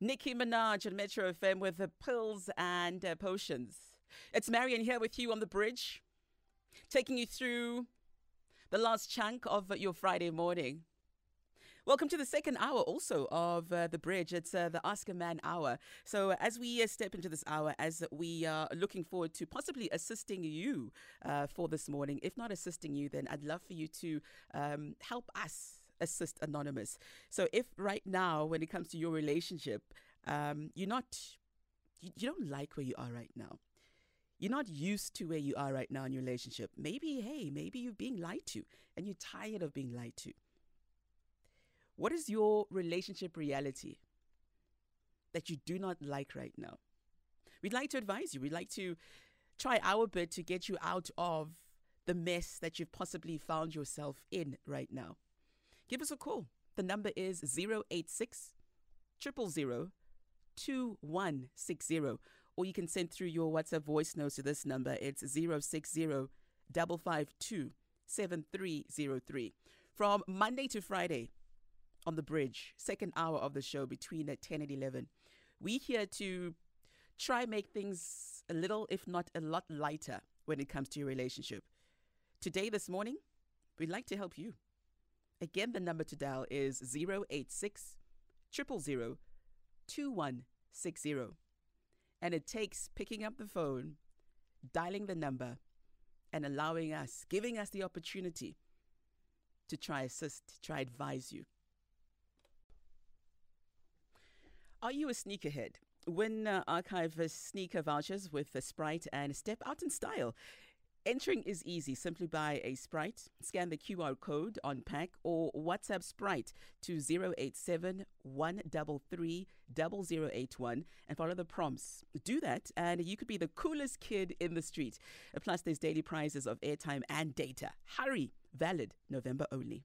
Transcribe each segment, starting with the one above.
Nicki Minaj and Metro FM with the pills and uh, potions. It's Marion here with you on the bridge, taking you through the last chunk of your Friday morning. Welcome to the second hour also of uh, The Bridge. It's uh, the Ask a Man hour. So, as we uh, step into this hour, as we are looking forward to possibly assisting you uh, for this morning, if not assisting you, then I'd love for you to um, help us assist anonymous. So if right now, when it comes to your relationship, um, you're not, you, you don't like where you are right now. You're not used to where you are right now in your relationship. Maybe, hey, maybe you're being lied to and you're tired of being lied to. What is your relationship reality that you do not like right now? We'd like to advise you. We'd like to try our bit to get you out of the mess that you've possibly found yourself in right now give us a call. The number is 086 000 2160. Or you can send through your WhatsApp voice notes to this number. It's 060 552 7303. From Monday to Friday on the bridge, second hour of the show between 10 and 11, we here to try make things a little, if not a lot lighter when it comes to your relationship. Today, this morning, we'd like to help you. Again, the number to dial is 086 000 2160. And it takes picking up the phone, dialing the number, and allowing us, giving us the opportunity to try assist, try advise you. Are you a sneakerhead? Win uh, archive sneaker vouchers with a Sprite and step out in style. Entering is easy. Simply buy a Sprite, scan the QR code on pack, or WhatsApp Sprite to 087 133 0081 and follow the prompts. Do that, and you could be the coolest kid in the street. Plus, there's daily prizes of airtime and data. Hurry! Valid November only.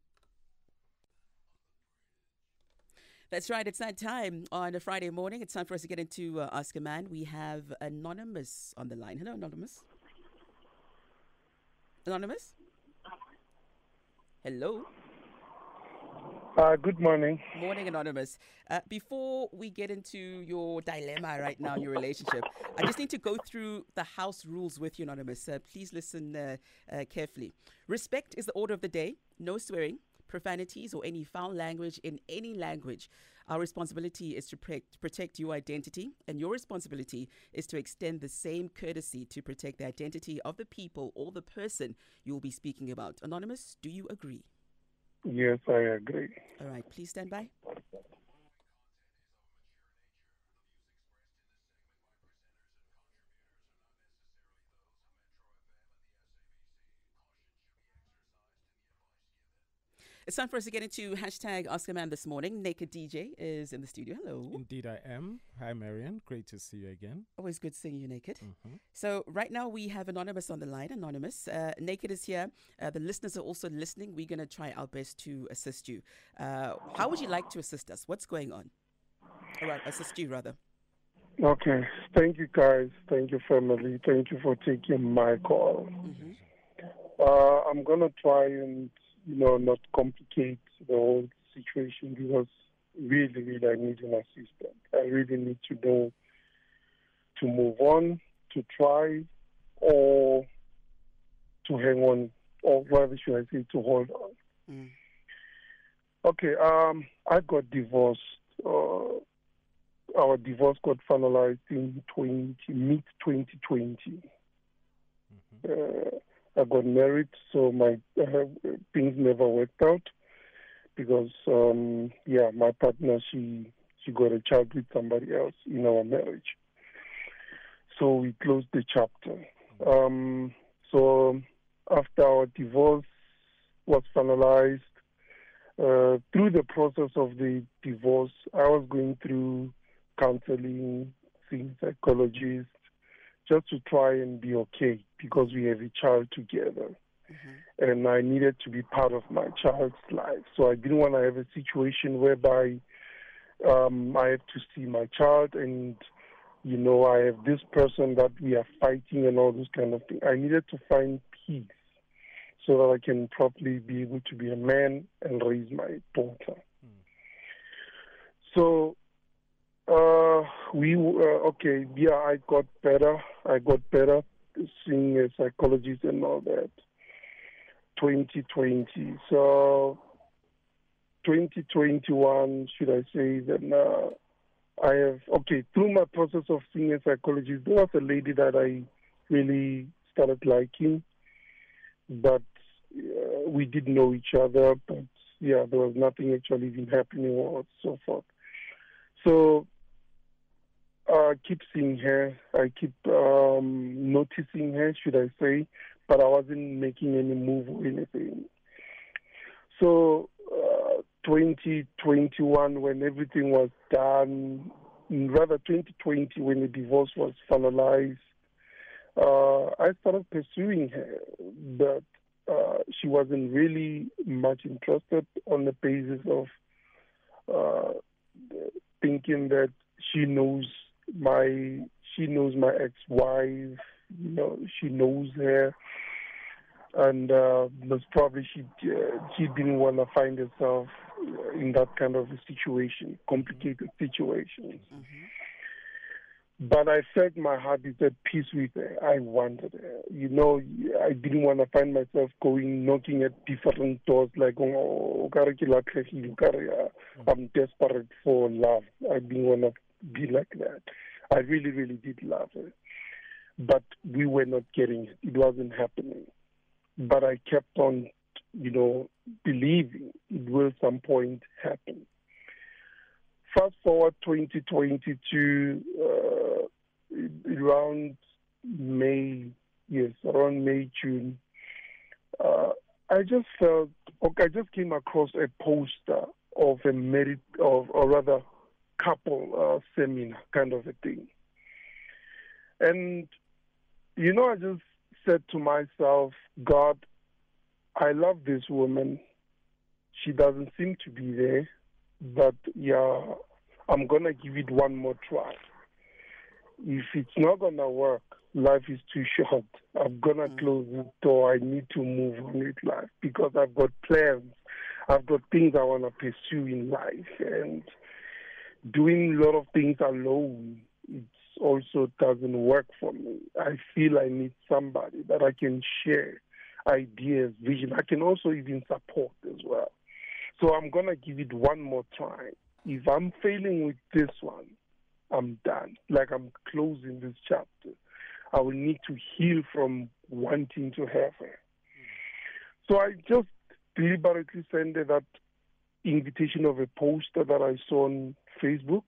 That's right. It's that time on a Friday morning. It's time for us to get into uh, Ask a Man. We have Anonymous on the line. Hello, Anonymous. Anonymous? Hello? Uh, good morning. Morning, Anonymous. Uh, before we get into your dilemma right now in your relationship, I just need to go through the house rules with you, Anonymous. Uh, please listen uh, uh, carefully. Respect is the order of the day. No swearing, profanities, or any foul language in any language. Our responsibility is to protect, protect your identity, and your responsibility is to extend the same courtesy to protect the identity of the people or the person you will be speaking about. Anonymous, do you agree? Yes, I agree. All right, please stand by. It's time for us to get into hashtag Ask a Man this morning. Naked DJ is in the studio. Hello. Indeed, I am. Hi, Marion. Great to see you again. Always good seeing you, Naked. Mm-hmm. So, right now we have Anonymous on the line. Anonymous. Uh, naked is here. Uh, the listeners are also listening. We're going to try our best to assist you. Uh, how would you like to assist us? What's going on? All right, assist you rather. Okay. Thank you, guys. Thank you, family. Thank you for taking my call. Mm-hmm. Uh, I'm going to try and you know, not complicate the whole situation because really, really I need an assistant. I really need to know to move on, to try, or to hang on, or rather should I say to hold on. Mm. Okay, um, I got divorced. Uh, our divorce got finalized in 20, mid 2020. Mm-hmm. Uh, I got married, so my uh, things never worked out because, um, yeah, my partner she she got a child with somebody else in our marriage. So we closed the chapter. Um, so after our divorce was finalized, uh, through the process of the divorce, I was going through counseling, seeing psychologists, just to try and be okay because we have a child together. Mm-hmm. And I needed to be part of my child's life. So I didn't want to have a situation whereby um, I have to see my child and, you know, I have this person that we are fighting and all those kind of things. I needed to find peace so that I can properly be able to be a man and raise my daughter. Mm. So Uh, we uh, okay. Yeah, I got better. I got better seeing a psychologist and all that. 2020. So 2021, should I say uh, I have okay through my process of seeing a psychologist. There was a lady that I really started liking, but uh, we didn't know each other. But yeah, there was nothing actually even happening or so forth. So I keep seeing her. I keep um, noticing her, should I say, but I wasn't making any move or anything. So, uh, 2021, when everything was done, rather 2020, when the divorce was finalized, uh, I started pursuing her, but uh, she wasn't really much interested on the basis of uh, thinking that she knows my she knows my ex-wife. You know, she knows her, and uh, most probably she uh, she didn't want to find herself in that kind of a situation, complicated situation. Mm-hmm. But I felt my heart is at peace with her. I wanted her. You know, I didn't want to find myself going knocking at different doors like, oh, mm. I'm desperate for love. I didn't want to be like that. I really, really did love her. But we were not getting it. It wasn't happening. But I kept on, you know, believing it will some point happen. Fast forward 2022, uh, around May, yes, around May, June, uh, I just felt, okay, I just came across a poster of a married, of, or rather, couple uh, seminar kind of a thing. And, you know, I just said to myself, God, I love this woman. She doesn't seem to be there, but yeah, I'm going to give it one more try. If it's not going to work, life is too short. I'm going to mm. close the door. I need to move on with life because I've got plans. I've got things I want to pursue in life. And doing a lot of things alone it also doesn't work for me. I feel I need somebody that I can share ideas, vision. I can also even support as well. So I'm gonna give it one more try. If I'm failing with this one, I'm done. Like I'm closing this chapter. I will need to heal from wanting to have her. So I just deliberately sent that invitation of a poster that I saw on Facebook.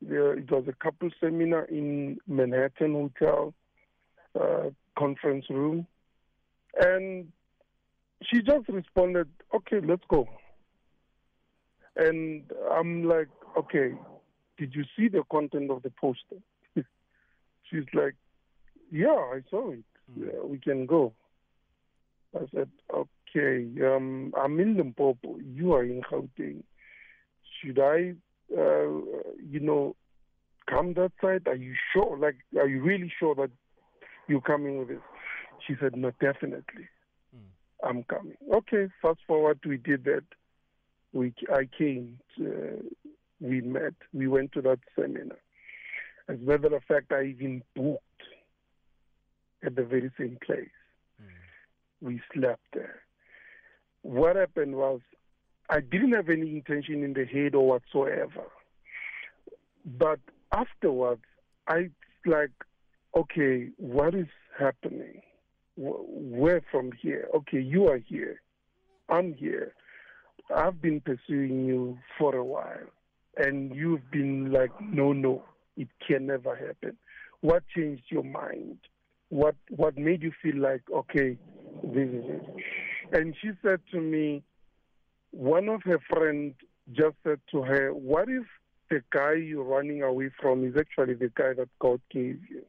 There, it was a couple seminar in Manhattan Hotel uh, conference room, and she just responded, "Okay, let's go." And I'm like, "Okay, did you see the content of the poster?" She's like, "Yeah, I saw it. Mm. Yeah, we can go." I said, "Okay, um, I'm in Limpopo. You are in Gauteng. Should I uh, you know, come that side? Are you sure? Like, are you really sure that you're coming with this? She said, no, definitely. Mm. I'm coming. Okay, fast forward, we did that. We, I came, to, we met, we went to that seminar. As a matter of fact, I even booked at the very same place. Mm. We slept there. What happened was I didn't have any intention in the head or whatsoever. But afterwards, I like, okay, what is happening? Where from here? Okay, you are here. I'm here. I've been pursuing you for a while, and you've been like, no, no, it can never happen. What changed your mind? What what made you feel like, okay, this is it? And she said to me, one of her friends just said to her, What if the guy you're running away from is actually the guy that God gave you?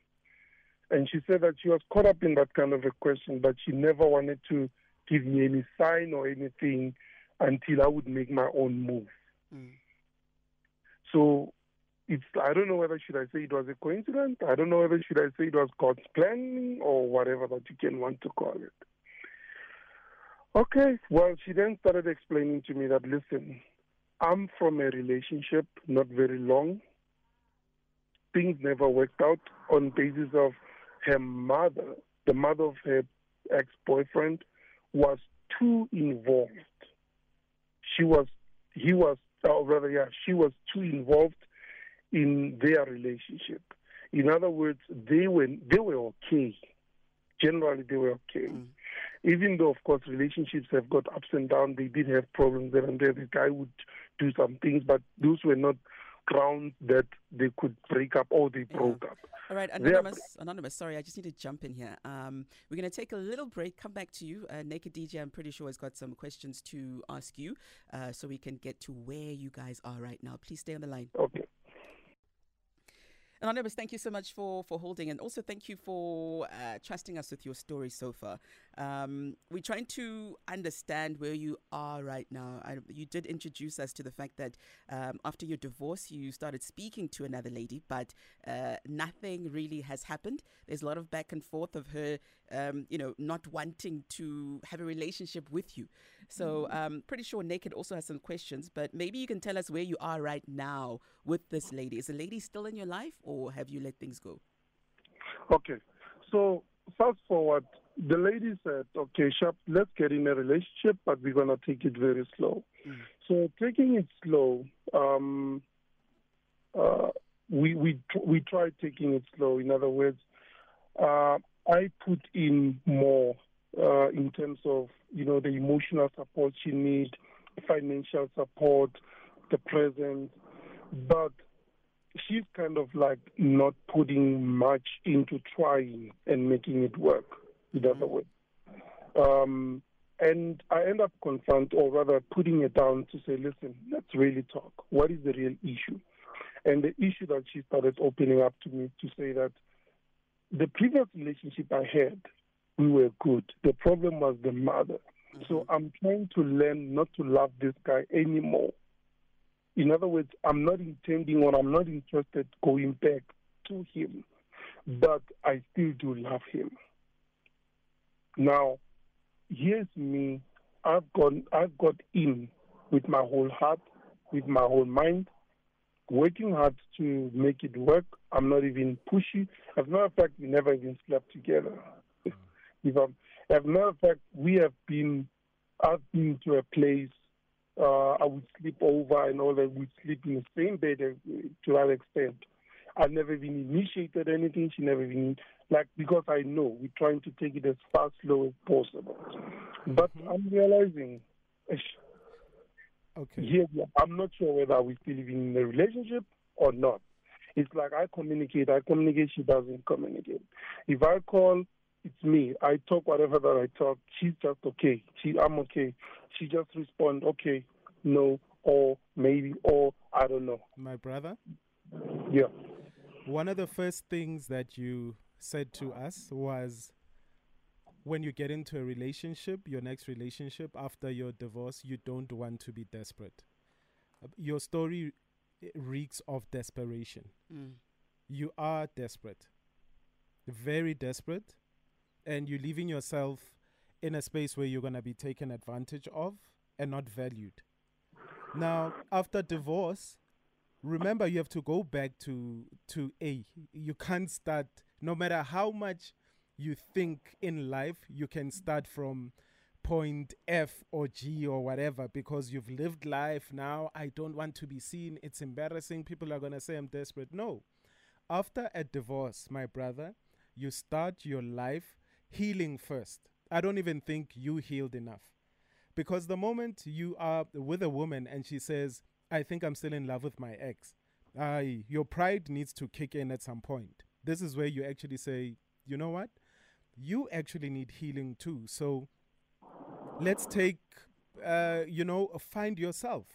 And she said that she was caught up in that kind of a question, but she never wanted to give me any sign or anything until I would make my own move. Mm. So it's I don't know whether should I say it was a coincidence. I don't know whether should I say it was God's planning or whatever that you can want to call it. Okay, well, she then started explaining to me that, listen, I'm from a relationship, not very long, things never worked out on basis of her mother, the mother of her ex-boyfriend, was too involved. She was, he was, or rather, yeah, she was too involved in their relationship. In other words, they were they were okay. Generally, they were okay. Mm. Even though, of course, relationships have got ups and downs, they did have problems there and there. The guy would do some things, but those were not grounds that they could break up or they broke up. All right, anonymous, anonymous. Sorry, I just need to jump in here. Um, we're going to take a little break. Come back to you, uh, Naked DJ. I'm pretty sure has got some questions to ask you, uh, so we can get to where you guys are right now. Please stay on the line. Okay. Anonymous, thank you so much for, for holding and also thank you for uh, trusting us with your story so far. Um, we're trying to understand where you are right now. I, you did introduce us to the fact that um, after your divorce, you started speaking to another lady, but uh, nothing really has happened. There's a lot of back and forth of her, um, you know, not wanting to have a relationship with you. So I'm mm-hmm. um, pretty sure Naked also has some questions, but maybe you can tell us where you are right now with this lady. Is the lady still in your life, or have you let things go? Okay, so fast forward the lady said, okay, Sharp, let's get in a relationship, but we're going to take it very slow. Mm. So taking it slow, um, uh, we, we, we tried taking it slow. In other words, uh, I put in more uh, in terms of, you know, the emotional support she needs, financial support, the presence, but she's kind of like not putting much into trying and making it work the other way. Um, and I end up confront, or rather putting it down to say, listen, let's really talk. What is the real issue? And the issue that she started opening up to me to say that the previous relationship I had, we were good. The problem was the mother. Mm-hmm. So I'm trying to learn not to love this guy anymore. In other words, I'm not intending or I'm not interested going back to him, but I still do love him. Now, here's me. I've gone. I've got in with my whole heart, with my whole mind, working hard to make it work. I'm not even pushy. As a matter of fact, we never even slept together. If I'm, as a matter of fact, we have been. I've been to a place. Uh, I would sleep over and all that. We'd sleep in the same bed uh, to that extent. I've never been initiated anything. She never been, like because I know we're trying to take it as fast, slow as possible. But mm-hmm. I'm realizing, okay, here I'm not sure whether we're still even in a relationship or not. It's like I communicate, I communicate, she doesn't communicate. If I call, it's me. I talk whatever that I talk. She's just okay. She, I'm okay. She just respond, okay, no, or maybe, or I don't know. My brother. Yeah. One of the first things that you said to us was when you get into a relationship, your next relationship after your divorce, you don't want to be desperate. Your story reeks of desperation. Mm. You are desperate, very desperate, and you're leaving yourself in a space where you're going to be taken advantage of and not valued. Now, after divorce, remember you have to go back to to A. You can't start no matter how much you think in life, you can start from point F or G or whatever because you've lived life now. I don't want to be seen. It's embarrassing. People are going to say I'm desperate. No. After a divorce, my brother, you start your life healing first. I don't even think you healed enough. Because the moment you are with a woman and she says, I think I'm still in love with my ex, uh, your pride needs to kick in at some point this is where you actually say, you know what? You actually need healing too. So let's take, uh, you know, find yourself.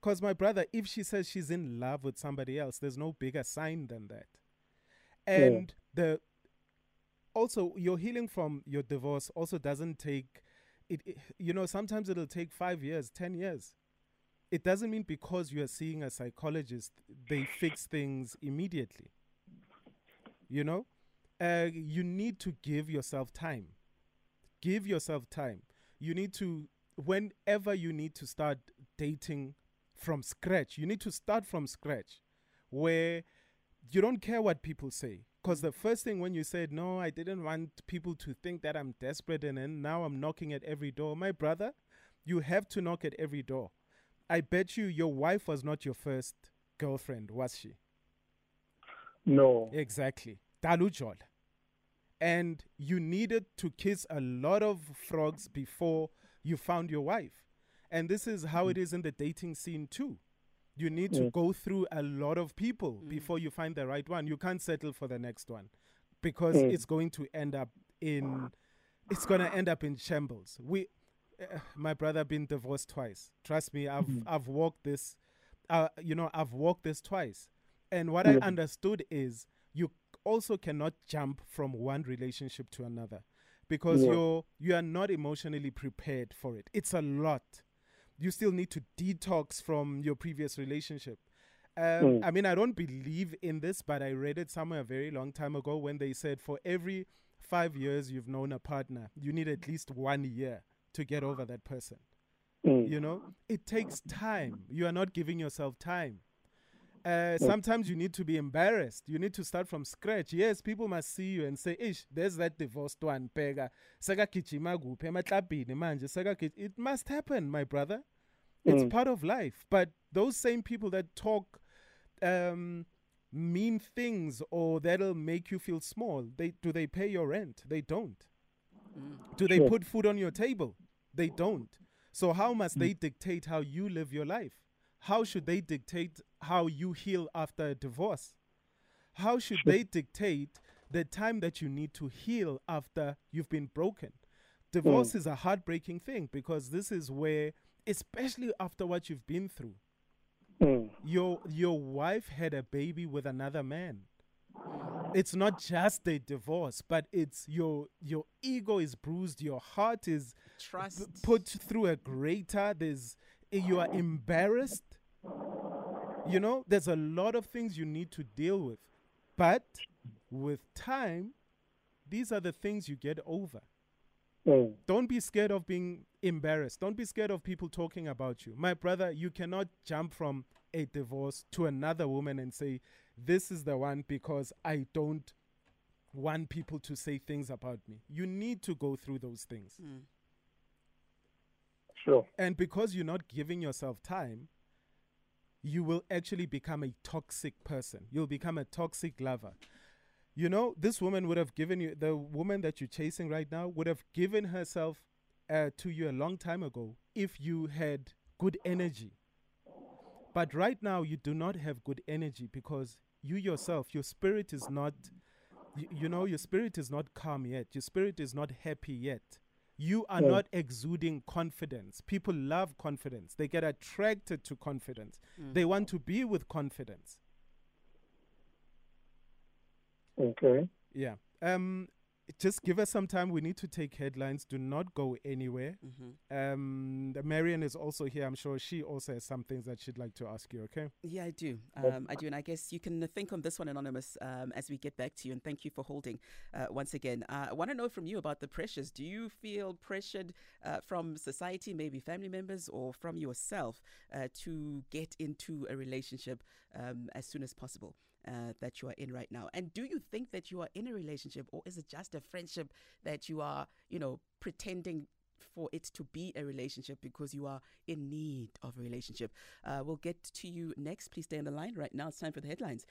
Because, my brother, if she says she's in love with somebody else, there's no bigger sign than that. And yeah. the also your healing from your divorce also doesn't take it, it, you know sometimes it'll take 5 years 10 years. It doesn't mean because you are seeing a psychologist they fix things immediately you know? Uh, you need to give yourself time. Give yourself time. You need to whenever you need to start dating from scratch you need to start from scratch where you don't care what people say. Because the first thing when you said, No, I didn't want people to think that I'm desperate and then now I'm knocking at every door. My brother, you have to knock at every door. I bet you your wife was not your first girlfriend, was she? No. Exactly. Dalujol. And you needed to kiss a lot of frogs before you found your wife. And this is how it is in the dating scene too. You need to Mm. go through a lot of people Mm. before you find the right one. You can't settle for the next one because Mm. it's going to end up in it's going to end up in shambles. We uh, my brother been divorced twice. Trust me, I've Mhm. I've walked this uh, you know, I've walked this twice. And what I understood is you also cannot jump from one relationship to another because Yeah. you're you are not emotionally prepared for it. It's a lot. You still need to detox from your previous relationship. Um, Mm. I mean, I don't believe in this, but I read it somewhere a very long time ago when they said for every five years you've known a partner, you need at least one year to get over that person. Mm. You know, it takes time. You are not giving yourself time. Uh, sometimes you need to be embarrassed. You need to start from scratch. Yes, people must see you and say, "Ish, there's that divorced one, pega. Sekagijima kuphi emaklabhini manje, sekagi-" It must happen, my brother. It's Mm. part of life. But those same people that talk um, mean things or that'll make you feel small, they do they pay your rent? They don't. Mm. Do they Sure. put food on your table? They don't. So how must they dictate how you live your life? How should they dictate how you heal after a divorce? How should Sure. they dictate the time that you need to heal after you've been broken? Divorce is a heartbreaking thing because this is where, especially after what you've been through, Mm. your your wife had a baby with another man. It's not just a divorce, but it's your your ego is bruised, your heart is Trust. p- put through a grater. There's you are embarrassed. You know, there's a lot of things you need to deal with, but with time, these are the things you get over. Mm. Don't be scared of being embarrassed. Don't be scared of people talking about you. My brother, you cannot jump from a divorce to another woman and say, This is the one because I don't want people to say things about me. You need to go through those things. Mm. Sure. And because you're not giving yourself time, you will actually become a toxic person. You'll become a toxic lover. You know, this woman would have given you, the woman that you're chasing right now, would have given herself uh, to you a long time ago if you had good energy. But right now, you do not have good energy because you yourself, your spirit is not, you, you know, your spirit is not calm yet. Your spirit is not happy yet. You are Yeah. not exuding confidence. People love confidence. They get attracted to confidence. Mm. They want to be with confidence. Okay. Yeah. Um, just give us some time. We need to take headlines. Do not go anywhere. hmm Um, the Marion is also here. I'm sure she also has some things that she'd like to ask you. Okay. Yeah, I do. Um, I do. And I guess you can think on this one, Anonymous, um, as we get back to you. And thank you for holding uh, once again. Uh, I want to know from you about the pressures. Do you feel pressured uh, from society, maybe family members, or from yourself uh, to get into a relationship um, as soon as possible? Uh, that you are in right now, and do you think that you are in a relationship, or is it just a friendship that you are, you know, pretending for it to be a relationship because you are in need of a relationship. Uh, we'll get to you next. Please stay on the line. Right now, it's time for the headlines.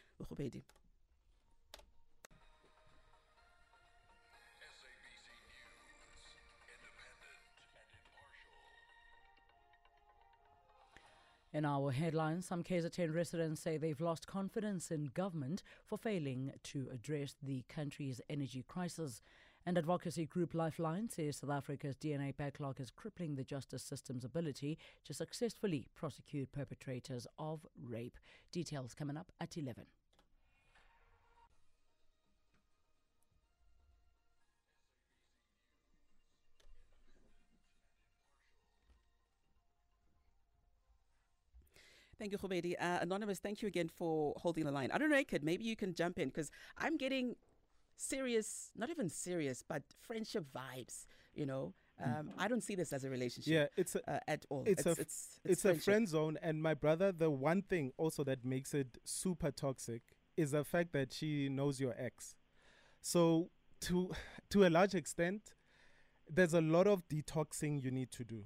In our headlines, some KZN residents say they've lost confidence in government for failing to address the country's energy crisis. And advocacy group Lifeline says South Africa's DNA backlog is crippling the justice system's ability to successfully prosecute perpetrators of rape. Details coming up at 11. Thank you, Khubedi. Uh, Anonymous, thank you again for holding the line. I don't know, Kid, maybe you can jump in because I'm getting serious, not even serious, but friendship vibes, you know. Um, I don't see this as a relationship Yeah, it's a uh, at all. it's a f- it's, it's a friend zone. And my brother, the one thing also that makes it super toxic is the fact that she knows your ex. So to to a large extent, there's a lot of detoxing you need to do.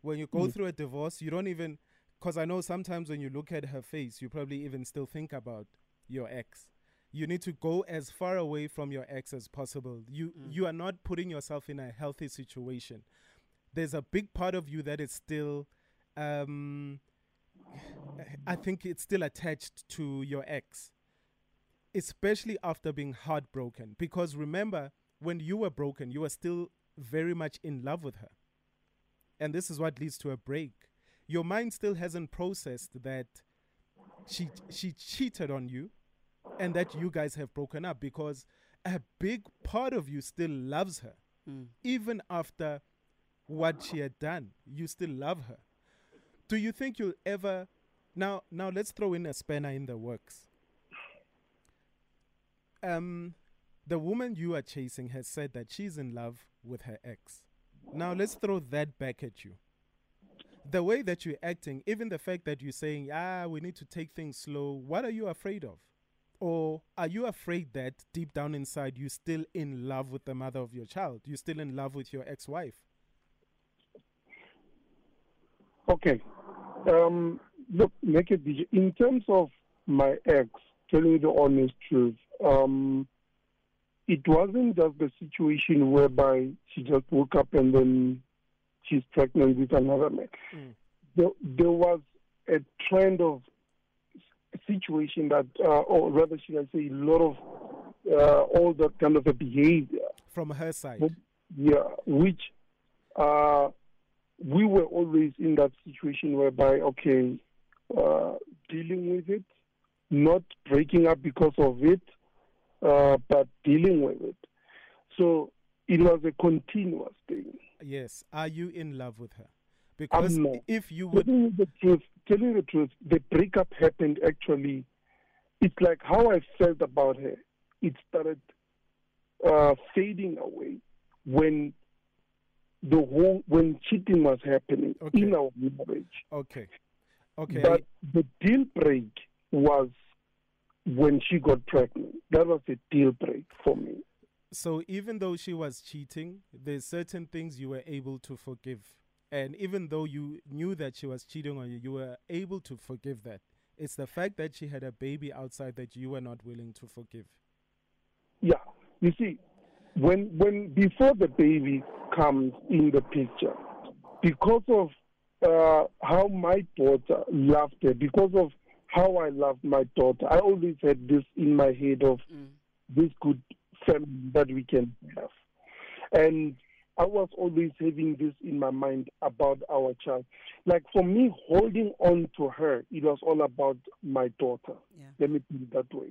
When you go Mm. through a divorce, you don't even because I know sometimes when you look at her face, you probably even still think about your ex. You need to go as far away from your ex as possible. You Mm. you are not putting yourself in a healthy situation. There's a big part of you that is still um I think it's still attached to your ex, especially after being heartbroken. Because remember, when you were broken, you were still very much in love with her. And this is what leads to a break. Your mind still hasn't processed that she she cheated on you and that you guys have broken up because a big part of you still loves her. Mm. even after what she had done you still love her. Do you think you'll ever now now let's throw in a spanner in the works. Um the woman you are chasing has said that she's in love with her ex. Now let's throw that back at you the way that you're acting even the fact that you're saying ah we need to take things slow what are you afraid of or are you afraid that deep down inside you're still in love with the mother of your child you're still in love with your ex-wife Okay. Um, look, Naked. In terms of my ex, telling you the honest truth, um, it wasn't just the situation whereby she just woke up and then she's pregnant with another man. Mm. There, there was a trend of situation that, uh, or rather, should I say, a lot of uh, all that kind of a behavior from her side But- yeah, which uh, we were always in that situation whereby, okay, uh, dealing with it, not breaking up because of it, uh, but dealing with it. So it was a continuous thing. Yes are you in love with her because if you would Telling you the truth, telling the truth, the breakup happened actually. It's like how I felt about her. It started uh, fading away when the whole when cheating was happening Okay. in our marriage. okay okay But the deal break was when she got pregnant. That was a deal break for me. So even though she was cheating there's certain things you were able to forgive and even though you knew that she was cheating on you you were able to forgive that it's the fact that she had a baby outside that you were not willing to forgive Yeah. You see, when when before the baby comes in the picture, because of uh, how my daughter loved her, because of how I loved my daughter, I always had this in my head of Mm. this good family that we can have. And I was always having this in my mind about our child. Like for me, holding on to her, it was all about my daughter. Yeah. Let me put it that way.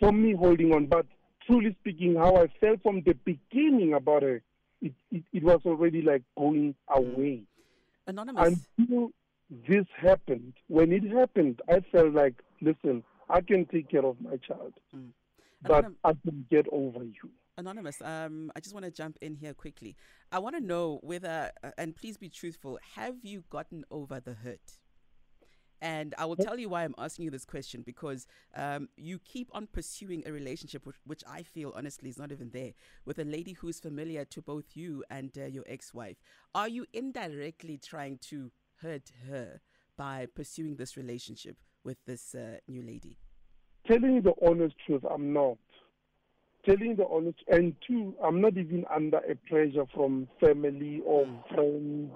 For me, holding on, but truly speaking, how I felt from the beginning about her, it, it, it was already like going away. Anonymous. Until this happened, when it happened, I felt like, listen, I can take care of my child, Mm. But I can get over you. Anonymous, um, I just want to jump in here quickly. I want to know whether, uh, and please be truthful, have you gotten over the hurt? And I will tell you why I'm asking you this question because um, you keep on pursuing a relationship which, which I feel honestly is not even there with a lady who's familiar to both you and uh, your ex wife. Are you indirectly trying to hurt her by pursuing this relationship with this uh, new lady? Telling you the honest truth, I'm not. Telling you the honest, and two, I'm not even under a pressure from family or friends,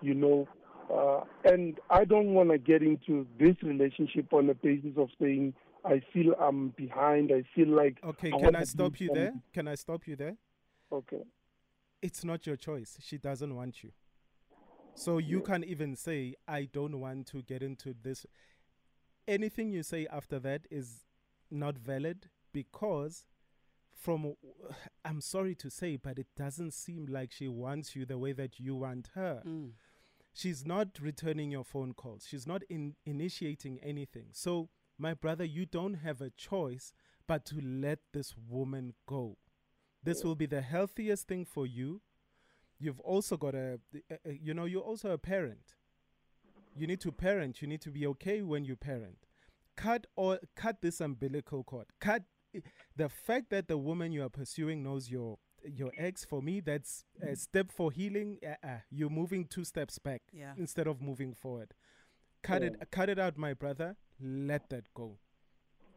you know. Uh, and I don't want to get into this relationship on the basis of saying I feel I'm behind. I feel like okay I can i stop you something. there can i stop you there okay. it's not your choice. She doesn't want you. So you can't even say, I don't want to get into this. Anything you say after that is not valid because, from I'm sorry to say, but it doesn't seem like she wants you the way that you want her. Mm. She's not returning your phone calls, she's not in initiating anything. So, my brother, you don't have a choice but to let this woman go. This will be the healthiest thing for you. You've also got a, you know, you're also a parent. You need to parent. You need to be okay when you parent. cut or cut this umbilical cord. Cut the fact that the woman you are pursuing knows your your ex. For me, that's a mm. step for healing. Uh-uh. You're moving two steps back Yeah. instead of moving forward. Cut it, oh. cut it out, my brother. Let that go.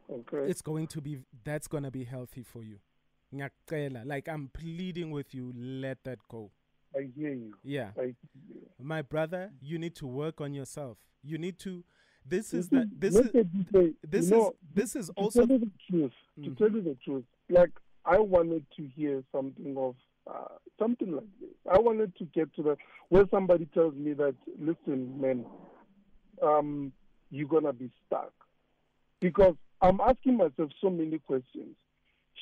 Oh, okay. It's going to be that's gonna be healthy for you. Like I'm pleading with you, let that go. I hear you. Yeah. I. My brother, you need to work on yourself. You need to this is that this is this you is this is to also tell you the truth, to Mhm. tell you the truth, like I wanted to hear something of uh, something like this. I wanted to get to the where somebody tells me that, listen, man, um, you're gonna be stuck, because I'm asking myself so many questions.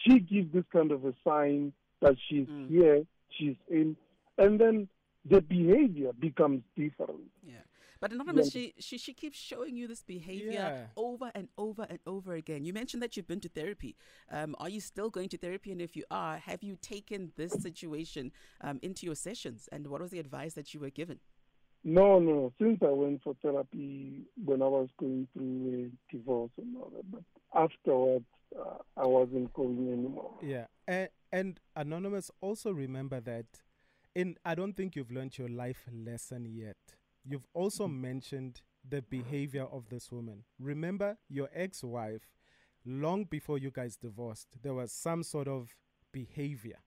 She gives this kind of a sign that she's Mm. here, she's in, and then the behavior becomes different. Yeah. But anonymous, she, she she keeps showing you this behavior Yeah. over and over and over again. You mentioned that you've been to therapy. Um, are you still going to therapy? And if you are, have you taken this situation um, into your sessions? And what was the advice that you were given? No, no. Since I went for therapy when I was going through a divorce and all that, but afterwards uh, I wasn't going anymore. Yeah, and, and anonymous also remember that in I don't think you've learned your life lesson yet. You've also mentioned the behavior of this woman. Remember your ex-wife long before you guys divorced, there was some sort of behavior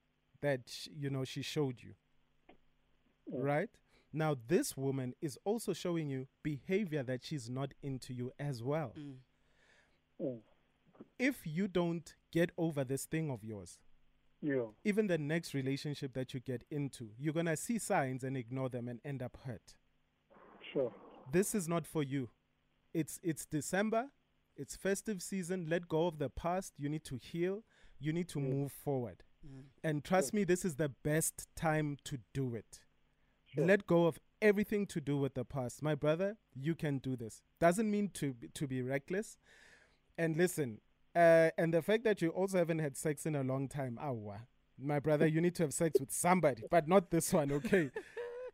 that you know she showed you. Right? Now this woman is also showing you behavior that she's not into you as well. Mm. Mm. If you don't get over this thing of yours, Yeah, even the next relationship that you get into, you're going to see signs and ignore them and end up hurt. sure. This is not for you. It's it's December, it's festive season. Let go of the past. You need to heal. You need to move forward. Mm. And trust me, this is the best time to do it. Sure. Let go of everything to do with the past. My brother, you can do this. Doesn't mean to to be reckless. And listen, uh, and the fact that you also haven't had sex in a long time, awa. My brother, you need to have sex with somebody, but not this one, okay?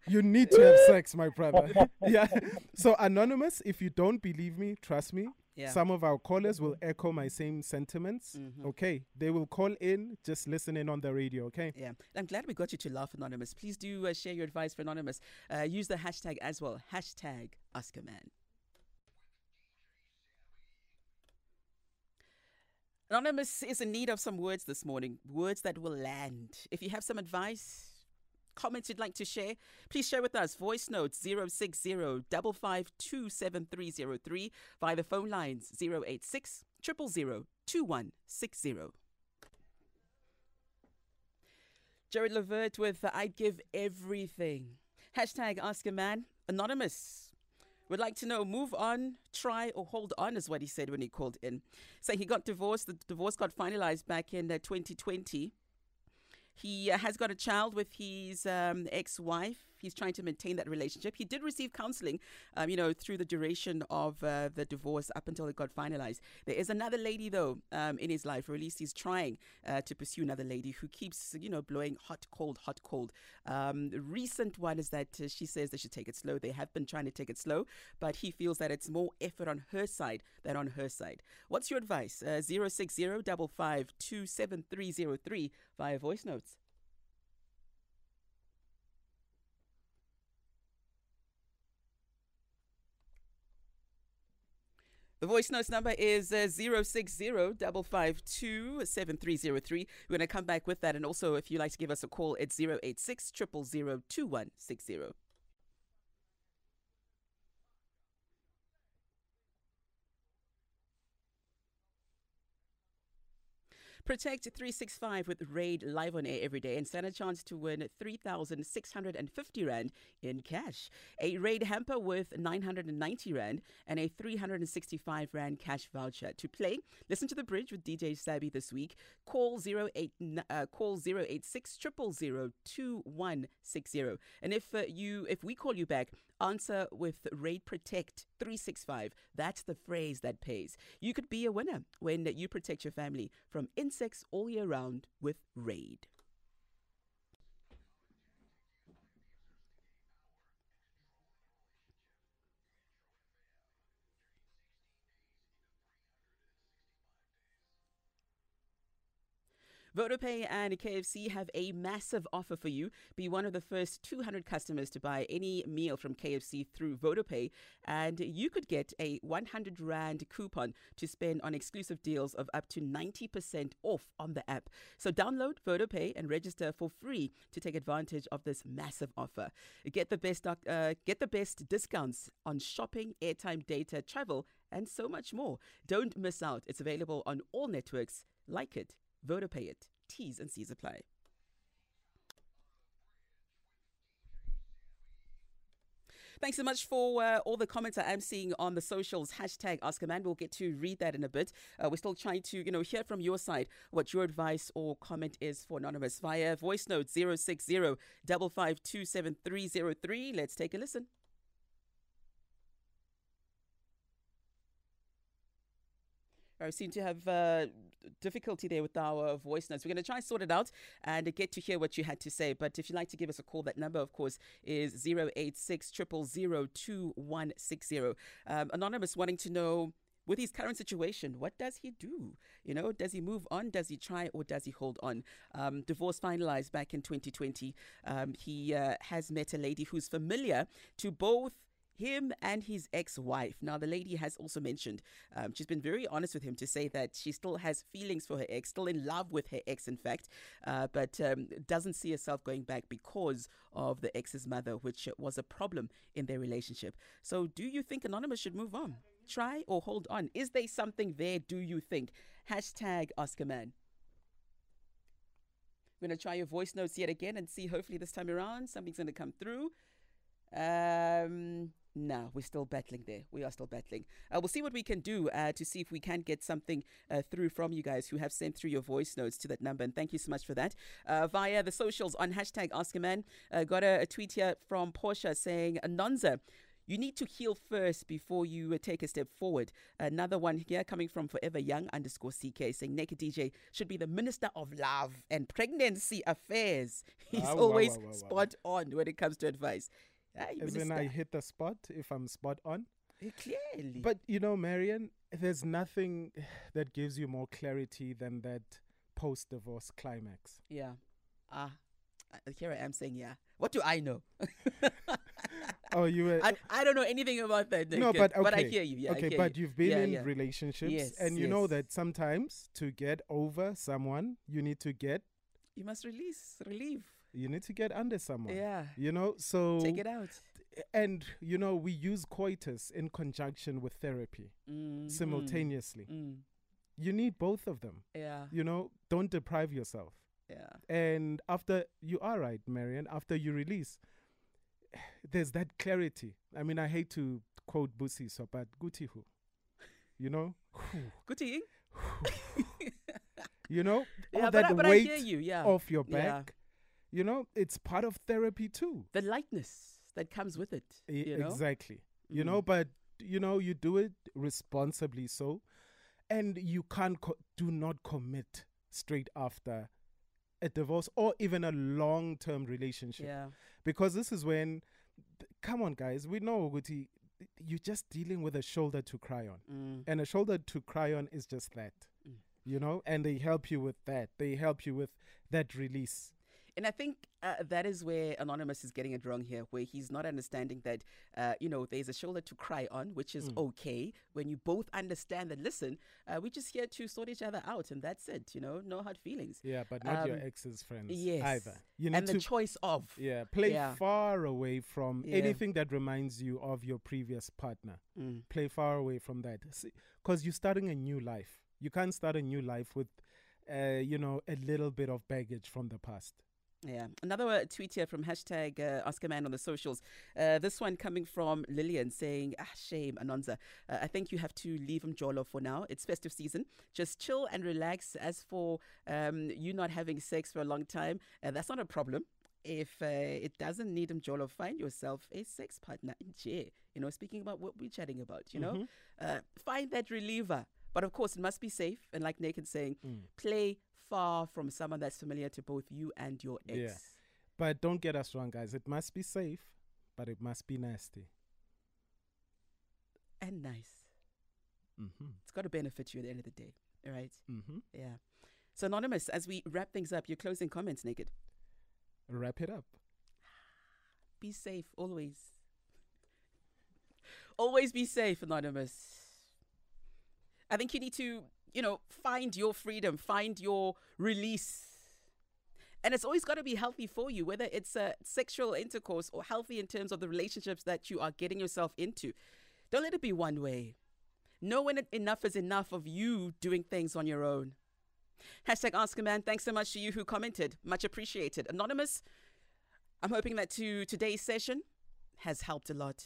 You need to have sex, my brother. yeah. So anonymous, if you don't believe me, trust me. Yeah. Some of our callers will echo my same sentiments. Mhm. Okay. They will call in, just listen in on the radio, okay? Yeah, I'm glad we got you to laugh, Anonymous. Please do uh, share your advice for Anonymous. Uh, use the hashtag as well. Hashtag Ask a Man. Anonymous is in need of some words this morning, words that will land. If you have some advice, comments you'd like to share, please share with us. Voice notes 060 5527303 via the phone lines 086 000 2160. Gerald Levert with I'd Give Everything. Hashtag Ask a Man. Anonymous would like to know move on, try, or hold on, is what he said when he called in. Saying he got divorced. The divorce got finalized back in uh, 2020. He uh, has got a child with his um, ex wife. He's trying to maintain that relationship. He did receive counseling, um, you know, through the duration of uh, the divorce up until it got finalized. There is another lady, though, um, in his life, or at least he's trying uh, to pursue another lady who keeps, you know, blowing hot, cold, hot, cold. Um, the recent one is that uh, she says they should take it slow. They have been trying to take it slow, but he feels that it's more effort on her side than on her side. What's your advice? Uh, 060 via voice notes. The voice notes number is uh, 060 552 7303. We're going to come back with that. And also, if you'd like to give us a call, it's 086 000 Protect 365 with Raid live on air every day and stand a chance to win 3,650 Rand in cash. A Raid hamper worth 990 Rand and a 365 Rand cash voucher. To play, listen to The Bridge with DJ Sabby this week. Call 08, uh, call 086 000 2160. And if uh, you if we call you back, answer with Raid Protect 365. That's the phrase that pays. You could be a winner when you protect your family from insects all year round with Raid. VodaPay and KFC have a massive offer for you. Be one of the first 200 customers to buy any meal from KFC through VodaPay, and you could get a 100 Rand coupon to spend on exclusive deals of up to 90% off on the app. So download VodaPay and register for free to take advantage of this massive offer. Get the best, uh, get the best discounts on shopping, airtime, data, travel, and so much more. Don't miss out. It's available on all networks. Like it. VodaPay it. T's and C's apply. Thanks so much for uh, all the comments I am seeing on the socials. Hashtag Ask a Man. We'll get to read that in a bit. Uh, we're still trying to, you know, hear from your side what your advice or comment is for Anonymous via voice note 060 5527303. Let's take a listen. I seem to have uh, difficulty there with our voice notes. We're going to try and sort it out and get to hear what you had to say. But if you'd like to give us a call, that number, of course, is 086 2160. Um, Anonymous wanting to know with his current situation, what does he do? You know, does he move on? Does he try or does he hold on? Um, divorce finalized back in 2020. Um, he uh, has met a lady who's familiar to both him and his ex wife. Now, the lady has also mentioned um, she's been very honest with him to say that she still has feelings for her ex, still in love with her ex, in fact, uh, but um, doesn't see herself going back because of the ex's mother, which was a problem in their relationship. So, do you think Anonymous should move on? Try or hold on? Is there something there, do you think? Hashtag Ask a Man. We're going to try your voice notes yet again and see, hopefully, this time around, something's going to come through. Um, no, we're still battling there. We are still battling. Uh, we'll see what we can do uh, to see if we can get something uh, through from you guys who have sent through your voice notes to that number. And thank you so much for that. Uh, via the socials on hashtag AskAman, uh, got a, a, tweet here from Portia saying, Anonza, you need to heal first before you uh, take a step forward. Another one here coming from Forever Young underscore CK saying Naked DJ should be the minister of love and pregnancy affairs. He's always wow, wow, spot on when it comes to advice. Ah, As in, I hit the spot if I'm spot on. Yeah, clearly. But you know, Marion, there's nothing that gives you more clarity than that post divorce climax. Yeah. Ah. Uh, here I am saying, yeah. What do I know? oh, you were. I, I don't know anything about that. No, but okay. But I hear you. Yeah, okay, but you. have been yeah, in yeah. relationships, yes, and you yes. know that sometimes to get over someone, you need to get. You must release, relieve you need to get under someone. Yeah. You know, so take it out. And you know, we use coitus in conjunction with therapy mm, simultaneously. Mm. You need both of them. Yeah. You know, don't deprive yourself. Yeah. And after you are right, Marion, after you release, there's that clarity. I mean, I hate to quote Busi, so but guti who, you know, guti. you know, yeah, all that I, weight you, yeah. off your back you know, it's part of therapy too. The lightness that comes with it. E- exactly. Mm. You know, but you know, you do it responsibly so, and you can't co- do not commit straight after a divorce or even a long-term relationship. Yeah. Because this is when, come on, guys, we know Guti, you're just dealing with a shoulder to cry on, mm. and a shoulder to cry on is just that. Mm. You know, and they help you with that. They help you with that release and I think uh, that is where Anonymous is getting it wrong here, where he's not understanding that, uh, you know, there's a shoulder to cry on, which is mm. okay when you both understand that, listen, uh, we're just here to sort each other out, and that's it, you know, no hard feelings. Yeah, but not um, your ex's friends yes. either. You need and the choice of. Yeah, play yeah. far away from yeah. anything that reminds you of your previous partner. Mm. Play far away from that. Because you're starting a new life. You can't start a new life with, uh, you know, a little bit of baggage from the past. Yeah. Another uh, tweet here from hashtag uh, Ask a Man on the socials. Uh, this one coming from Lillian saying, ah, shame, Anonza. Uh, I think you have to leave him Jolo for now. It's festive season. Just chill and relax. As for um, you not having sex for a long time, uh, that's not a problem. If uh, it doesn't need him Jolo, find yourself a sex partner in jail. You know, speaking about what we're chatting about, you mm-hmm. know, uh, find that reliever. But of course, it must be safe. And like Nathan saying, mm. play far from someone that's familiar to both you and your ex. Yeah. But don't get us wrong, guys. It must be safe, but it must be nasty. And nice. Mm-hmm. It's got to benefit you at the end of the day. Right? mm-hmm. Yeah. So, Anonymous, as we wrap things up, your closing comments, Naked. Wrap it up. Be safe always. Always be safe, Anonymous. I think you need to, you know, find your freedom, find your release. And it's always got to be healthy for you, whether it's a sexual intercourse or healthy in terms of the relationships that you are getting yourself into. Don't let it be one way. Know when enough is enough of you doing things on your own. Hashtag Ask a Man. Thanks so much to you who commented. Much appreciated. Anonymous, I'm hoping that to today's session has helped a lot.